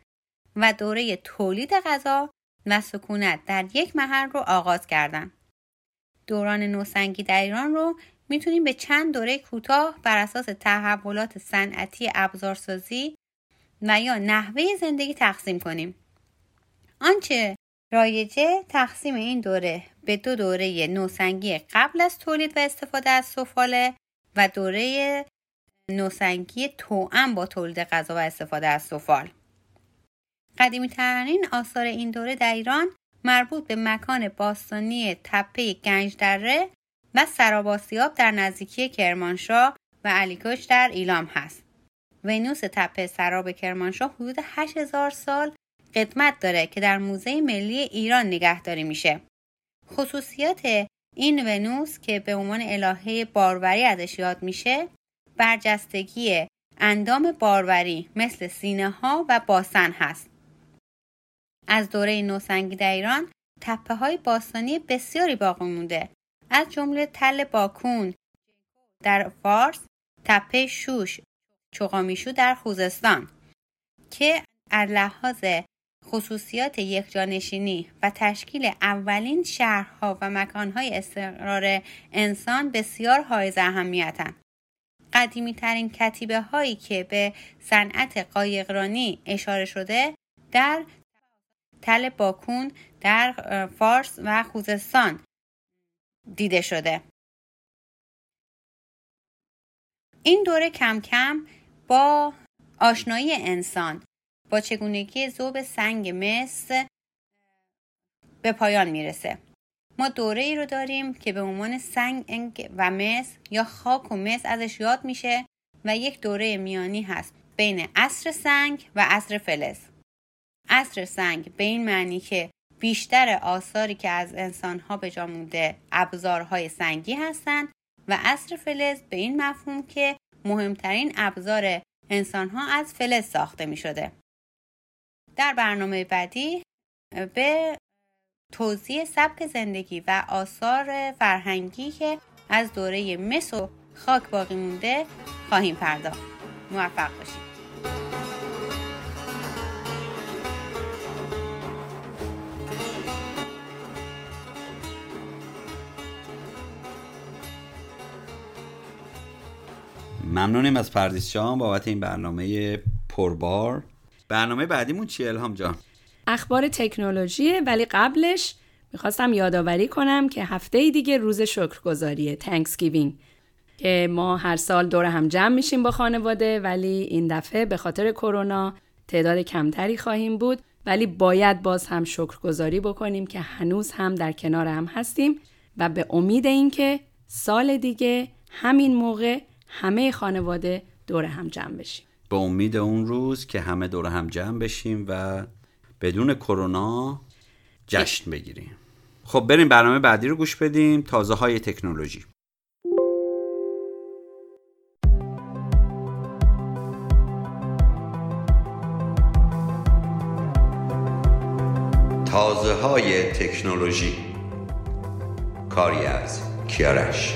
و دوره تولید غذا و سکونت در یک محل رو آغاز کردند. دوران نوسنگی در ایران رو می‌تونیم به چند دوره کوتاه بر اساس تحولات صنعتی ابزارسازی و یا نحوه زندگی تقسیم کنیم. آنچه رایجه تقسیم این دوره به دو دوره نوسنگی قبل از تولید و استفاده از سفاله و دوره نوسنگی توأم با تولید غذا و استفاده از سفال. قدیمی ترین آثار این دوره در ایران مربوط به مکان باستانی تپه گنجدره و سراباسیاب در نزدیکی کرمانشاه و علیکش در ایلام هست. ونوس تپه سراب کرمانشاه حدود 8000 سال قدمت داره که در موزه ملی ایران نگهداری میشه. خصوصیات این ونوس که به عنوان الهه باروری ازش یاد میشه برجستگی اندام باروری مثل سینه ها و باسن هست. از دوره نوسنگی در ایران تپه های باستانی بسیاری باقی مونده از جمله تل باکون در فارس تپه شوش چوقامیشو در خوزستان که از لحاظ خصوصیات یکجانشینی و تشکیل اولین شهرها و مکانهای استقرار انسان بسیار حائز اهمیتند. قدیمی ترین کتیبه هایی که به صنعت قایقرانی اشاره شده در تل باکون در فارس و خوزستان دیده شده این دوره کم کم با آشنایی انسان با چگونگی ذوب سنگ مس به پایان می‌رسه ما دوره ای رو داریم که به عنوان سنگ و مس یا خاک و مس ازش یاد میشه و یک دوره میانی هست بین عصر سنگ و عصر فلز عصر سنگ به این معنی که بیشتر آثاری که از انسانها به جا مونده ابزارهای سنگی هستند و عصر فلز به این مفهوم که مهمترین ابزار انسانها از فلز ساخته می شده. در برنامه بعدی به توضیح سبک زندگی و آثار فرهنگی که از دوره مس و خاک باقی مونده خواهیم پرداخت. موفق باشید. ممنونیم از پردیس جان بابت این برنامه پربار برنامه بعدیمون چیه الهام جان؟ اخبار تکنولوژیه ولی قبلش می‌خواستم یادآوری کنم که هفته دیگه روز شکرگزاریه تنکسگیوینگ که ما هر سال دور هم جمع میشیم با خانواده ولی این دفعه به خاطر کرونا تعداد کمتری خواهیم بود ولی باید باز هم شکرگزاری بکنیم که هنوز هم در کنار هم هستیم و به امید اینکه سال دیگه همین موقع همه خانواده دور هم جمع بشیم. به امید اون روز که همه دور هم جمع بشیم و بدون کرونا جشن بگیریم. خب بریم برنامه بعدی رو گوش بدیم تازه های تکنولوژی. تازه های تکنولوژی. کاری از کیارش.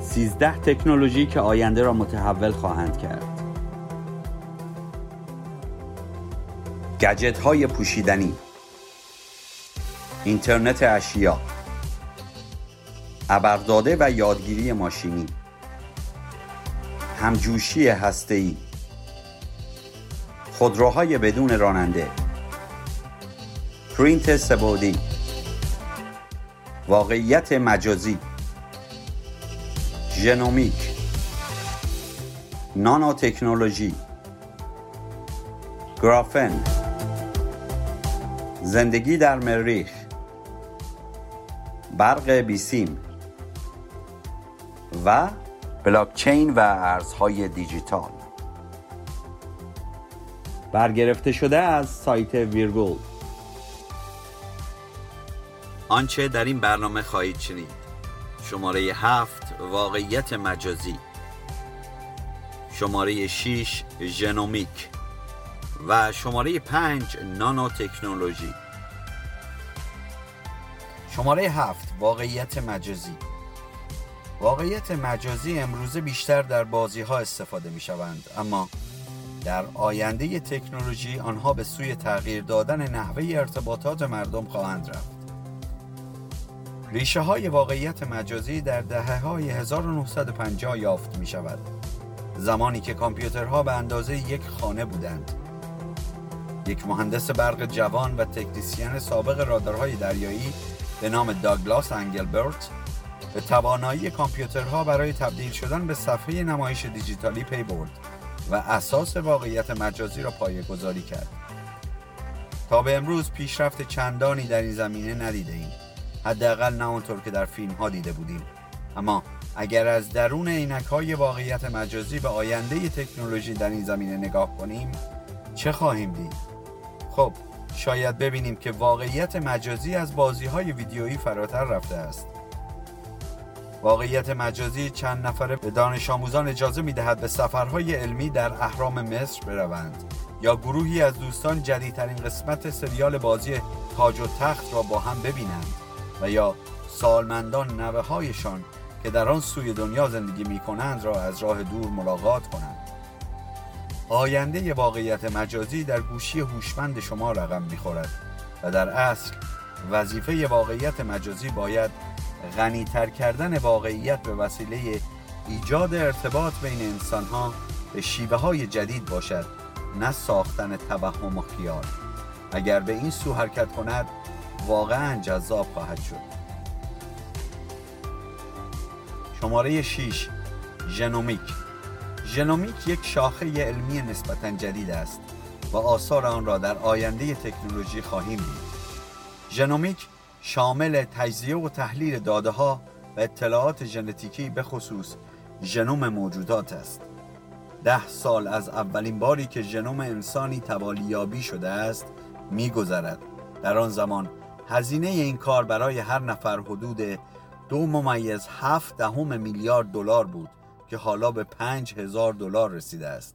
سیزده تکنولوژی که آینده را متحول خواهند کرد. گجت های پوشیدنی. اینترنت اشیا. ابرداده و یادگیری ماشینی. همجوشی هسته‌ای. خودروهای بدون راننده. پرینت سبودی. واقعیت مجازی. ژنومیک. نانو تکنولوژی گرافن. زندگی در مریخ. برق بیسیم. و بلاکچین و ارزهای دیجیتال. برگرفته شده از سایت ویرگول. آنچه در این برنامه خواهید شنید. شماره هفت واقعیت مجازی. شماره 6 ژنومیک. و شماره 5 نانو تکنولوژی شماره هفت واقعیت مجازی. واقعیت مجازی امروزه بیشتر در بازی ها استفاده می شوند اما در آینده تکنولوژی آنها به سوی تغییر دادن نحوه ارتباطات مردم خواهند رفت. ریشه های واقعیت مجازی در دهه های 1950 یافت می شود زمانی که کامپیوترها به اندازه یک خانه بودند. یک مهندس برق جوان و تکنیسیان سابق رادارهای دریایی به نام داگلاس انگلبرت به توانایی کامپیوترها برای تبدیل شدن به صفحه نمایش دیجیتالی پی برد و اساس واقعیت مجازی را پایه گذاری کرد. تا به امروز پیشرفت چندانی در این زمینه ندیده ایم. حداقل نه اونطور که در فیلم ها دیده بودیم. اما اگر از درون عینک های واقعیت مجازی به آینده تکنولوژی در این زمینه نگاه کنیم چه خواهیم دید؟ خب شاید ببینیم که واقعیت مجازی از بازی های ویدیویی فراتر رفته است. واقعیت مجازی چند نفره به دانش آموزان اجازه می دهد به سفرهای علمی در اهرام مصر بروند یا گروهی از دوستان جدیدترین قسمت سریال بازی تاج و تخت را با هم ببینند و یا سالمندان نوه هایشان که در آن سوی دنیا زندگی می کنند را از راه دور ملاقات کنند. آینده واقعیت مجازی در گوشی هوشمند شما رقم می‌خورد و در اصل وظیفه واقعیت مجازی باید غنیتر کردن واقعیت به وسیله ایجاد ارتباط بین انسانها به شیوه های جدید باشد نه ساختن توهم و خیال. اگر به این سو حرکت کند واقعا جذاب خواهد شد. شماره 6 ژنومیک. ژنومیک یک شاخه علمی نسبتا جدید است و آثار آن را در آینده تکنولوژی خواهیم دید. ژنومیک شامل تجزیه و تحلیل داده ها و اطلاعات ژنتیکی به خصوص ژنوم موجودات است. ده سال از اولین باری که ژنوم انسانی توالیابی شده است میگذرد. در آن زمان هزینه این کار برای هر نفر حدود دو ممیز هفت دهم میلیارد دلار بود. که حالا به پنج هزار دلار رسیده است.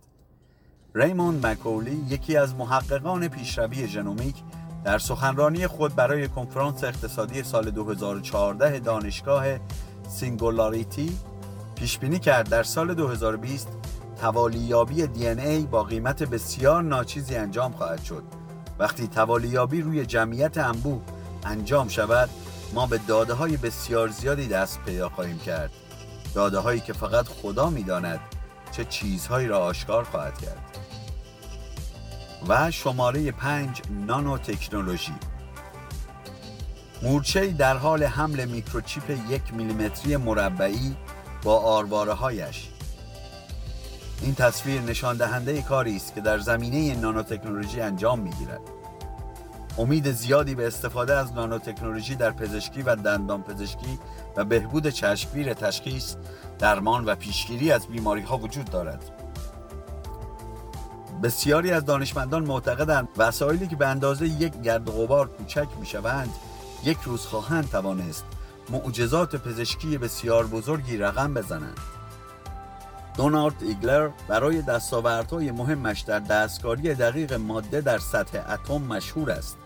ریموند مکولی یکی از محققان پیشروی ژنومیک در سخنرانی خود برای کنفرانس اقتصادی سال 2014 دانشگاه سینگولاریتی پیش بینی کرد. در سال 2020 توالی‌یابی دی‌ان‌ای با قیمت بسیار ناچیزی انجام خواهد شد. وقتی توالی‌یابی روی جمعیت انبوه انجام شود ما به داده های بسیار زیادی دست پیدا خواهیم کرد. داده هایی که فقط خدا می‌داند چه چیزهایی را آشکار خواهد کرد. و شماره پنج نانو تکنولوژی مورچه در حال حمل میکروچیپ یک میلیمتری مربعی با آرواره هایش این تصویر نشان دهنده کاری است که در زمینه نانوتکنولوژی انجام می‌گیرد. امید زیادی به استفاده از نانوتکنولوژی در پزشکی و دندان پزشکی و بهبود چشمگیر تشخیص درمان و پیشگیری از بیماری ها وجود دارد. بسیاری از دانشمندان معتقدند وسایلی که به اندازه یک گرد غبار کوچک می شوند یک روز خواهند توانست معجزات پزشکی بسیار بزرگی رقم بزنند. دونالد ایگلر برای دستاوردهای مهمش در دستکاری دقیق ماده در سطح اتم مشهور است.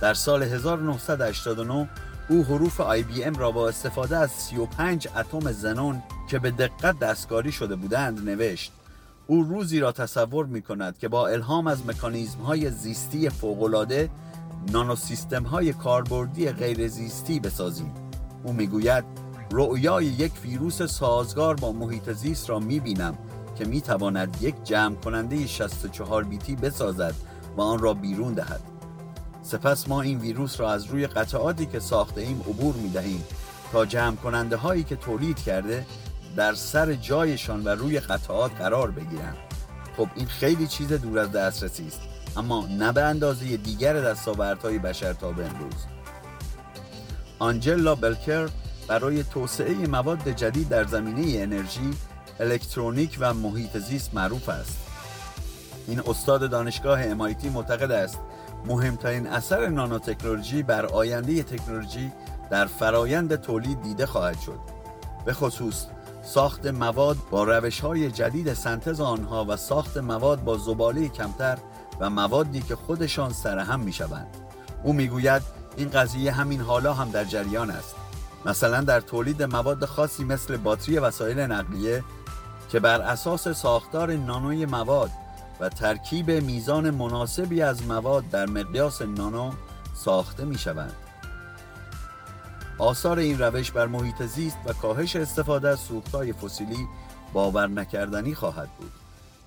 در سال 1989 او حروف IBM را با استفاده از 35 اتم زنون که به دقت دستکاری شده بودند نوشت. او روزی را تصور می کند که با الهام از مکانیزم های زیستی فوقالعاده نانو سیستم های کاربردی غیر زیستی بسازیم. او می‌گوید رؤیای یک ویروس سازگار با محیط زیست را می بینم که می تواند یک جمع کننده 64 بیتی بسازد و آن را بیرون دهد. سپس ما این ویروس را از روی قطعاتی که ساخته ایم عبور می دهیم تا جمع کننده هایی که تولید کرده در سر جایشان و روی قطعات قرار بگیرند خب این خیلی چیز دور از دسترسی است اما نه به اندازه دیگر دستاوردهای بشر تا به امروز آنجلا بلکر برای توسعه مواد جدید در زمینه انرژی، الکترونیک و محیط زیست معروف است. این استاد دانشگاه MIT معتقد است مهمترین اثر نانوتکنولوژی بر آینده تکنولوژی در فرایند تولید دیده خواهد شد. به خصوص ساخت مواد با روش های جدید سنتز آنها و ساخت مواد با زباله کمتر و موادی که خودشان سرهم می شوند. او می‌گوید این قضیه همین حالا هم در جریان است. مثلا در تولید مواد خاصی مثل باتری وسایل نقلیه که بر اساس ساختار نانوی مواد و ترکیب میزان مناسبی از مواد در مقیاس نانو ساخته می شوند. آثار این روش بر محیط زیست و کاهش استفاده از سوختهای فسیلی باور نکردنی خواهد بود.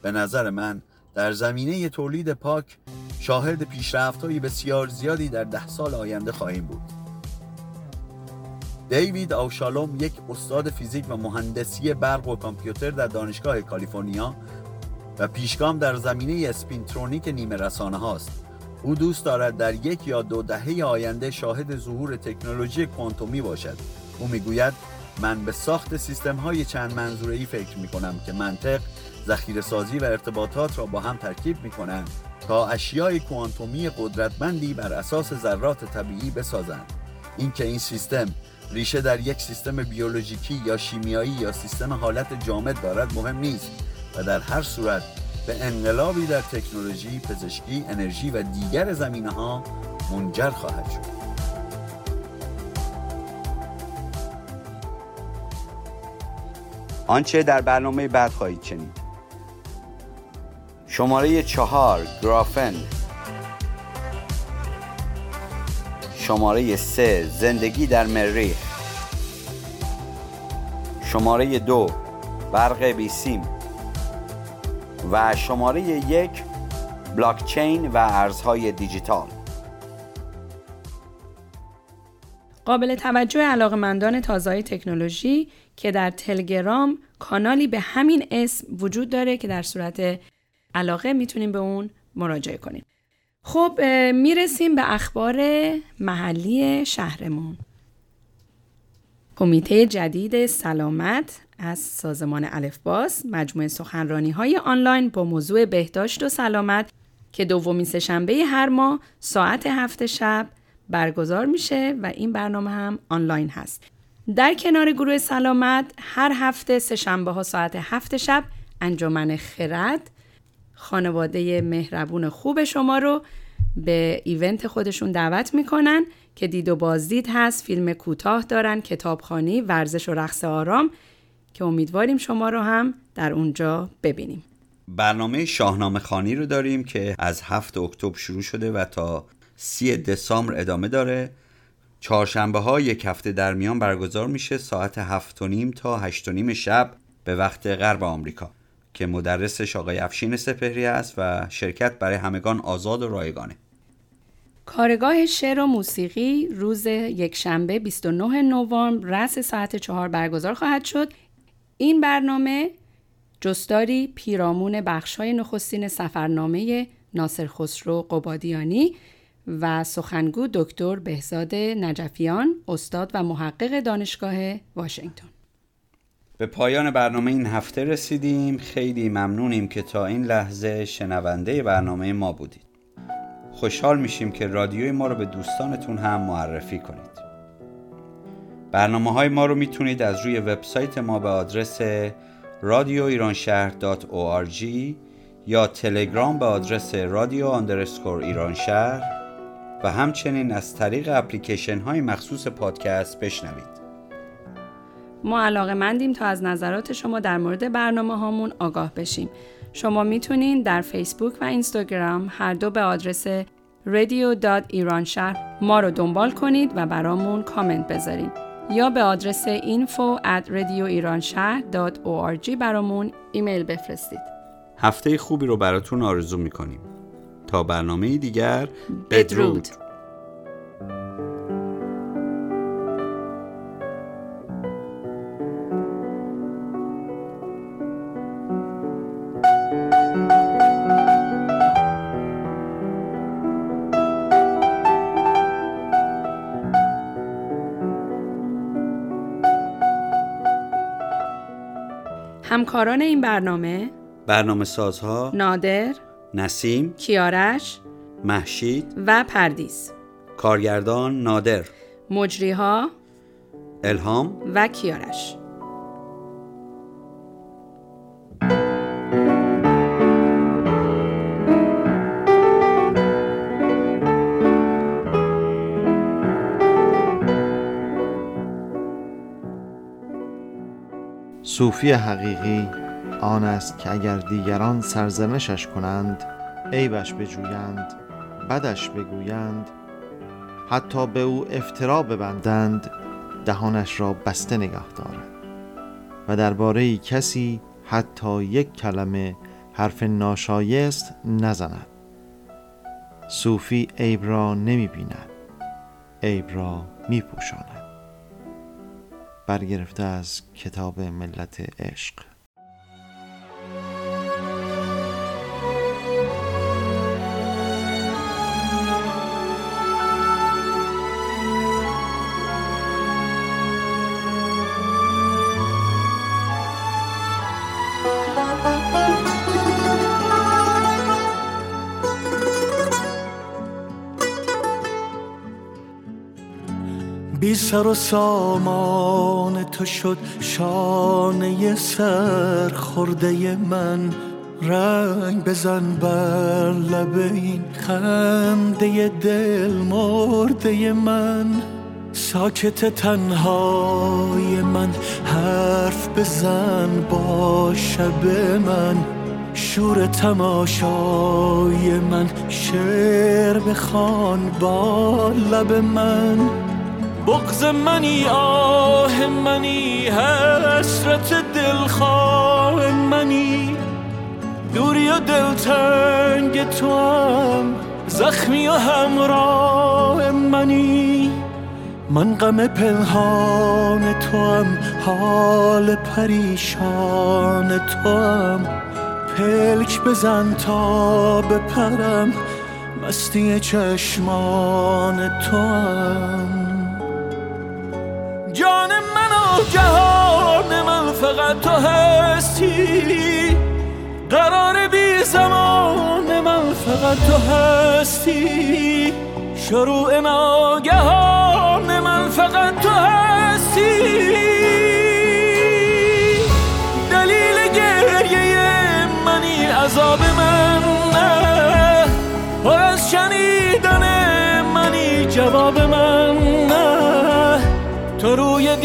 به نظر من در زمینه تولید پاک شاهد پیشرفت‌های بسیار زیادی در ده سال آینده خواهیم بود. دیوید آوشالوم یک استاد فیزیک و مهندسی برق و کامپیوتر در دانشگاه کالیفرنیا و پیشگام در زمینه اسپینترونیک نیمه رسانه هاست. او دوست دارد در یک یا دو دهه آینده شاهد ظهور تکنولوژی کوانتومی باشد. او می‌گوید من به ساخت سیستم های چند منظوره ای فکر می کنم که منطق، ذخیره سازی و ارتباطات را با هم ترکیب می کنند تا اشیای کوانتومی قدرتمندی بر اساس ذرات طبیعی بسازند. اینکه این سیستم ریشه در یک سیستم بیولوژیکی یا شیمیایی یا سیستم حالت جامد دارد مهم نیست و در هر صورت به انقلابی در تکنولوژی، پزشکی، انرژی و دیگر زمینه ها منجر خواهد شد. آنچه در برنامه بعد خواهید شنید. شماره چهار گرافن. شماره سه زندگی در مریخ. شماره دو برق بیسیم. و شماره یک بلاکچین و ارزهای دیجیتال قابل توجه علاقمندان تازه تکنولوژی که در تلگرام کانالی به همین اسم وجود داره که در صورت علاقه می‌تونیم به اون مراجعه کنیم. خب می‌رسیم به اخبار محلی شهرمون. کمیته جدید سلامت از سازمان الفباس مجموعه سخنرانی های آنلاین با موضوع بهداشت و سلامت که دومین سهشنبه هر ماه ساعت هفت شب برگزار میشه و این برنامه هم آنلاین هست. در کنار گروه سلامت هر هفته سهشنبه ها ساعت هفت شب انجمن خرد خانواده مهربون خوب شما رو به ایونت خودشون دعوت می‌کنن که دید و بازدید هست فیلم کوتاه دارن کتابخانی ورزش و رقص آرام که امیدواریم شما رو هم در اونجا ببینیم. برنامه شاهنامه خانی رو داریم که از هفت اکتبر شروع شده و تا سی دسامبر ادامه داره. چهارشنبه ها یک هفته در میان برگزار میشه ساعت هفت و نیم تا هشت و نیم شب به وقت غرب آمریکا که مدرسش آقای افشین سپهری است و شرکت برای همگان آزاد و رایگانه. کارگاه شعر و موسیقی روز یکشنبه 29 نوامبر رأس ساعت چهار برگزار خواهد شد. این برنامه جستاری پیرامون بخشای نخستین سفرنامه ناصر خسرو قبادیانی و سخنگو دکتر بهزاد نجفیان استاد و محقق دانشگاه واشنگتن. به پایان برنامه این هفته رسیدیم. خیلی ممنونیم که تا این لحظه شنونده برنامه ما بودید. خوشحال میشیم که رادیوی ما رو به دوستانتون هم معرفی کنید. برنامه های ما رو می‌تونید از روی وبسایت ما به آدرس رادیو ایران یا تلگرام به آدرس رادیو اندرسکور ایران شهر و همچنین از طریق اپلیکیشن های مخصوص پادکست بشنوید. ما علاقه مندیم تا از نظرات شما در مورد برنامه هامون آگاه بشیم. شما می‌تونین در فیسبوک و اینستاگرام هر دو به آدرس radio.iranshar ما رو دنبال کنید و برامون کامنت بذارین. یا به آدرس info at radioiranshar.org برامون ایمیل بفرستید. هفته خوبی رو براتون آرزو می‌کنیم. تا برنامه دیگر بدرود, همکاران این برنامه برنامه سازها نادر نسیم کیارش محشید و پردیس. کارگردان نادر مجریها الهام و کیارش. صوفی حقیقی آن است که اگر دیگران سرزنشش کنند عیبش بجویند بدش بگویند حتی به او افترا ببندند دهانش را بسته نگاه دارد. و درباره کسی حتی یک کلمه حرف ناشایست نزند. صوفی عیب را نمی بیند عیب را می پوشاند برگرفته از کتاب ملت عشق. بی سر و سامان تو شد شانه سر خورده من. رنگ بزن بر لب این خنده دل مرده من. ساکت تنهای من حرف بزن با شب من. شور تماشای من شعر بخوان با لب من. بغز منی آه منی حسرت دلخواه منی. دوری و دلتنگ تو هم زخمی و همراه منی. من غم پنهان تو هم حال پریشان تو هم. پلک بزن تا بپرم مستی چشمان تو هم. جان من و جهان من فقط تو هستی. قرار بی زمان من فقط تو هستی. شروع ناگهان من فقط تو هستی. دلیل گریه منی عذاب من نه. پر از شنیدن منی جواب من روی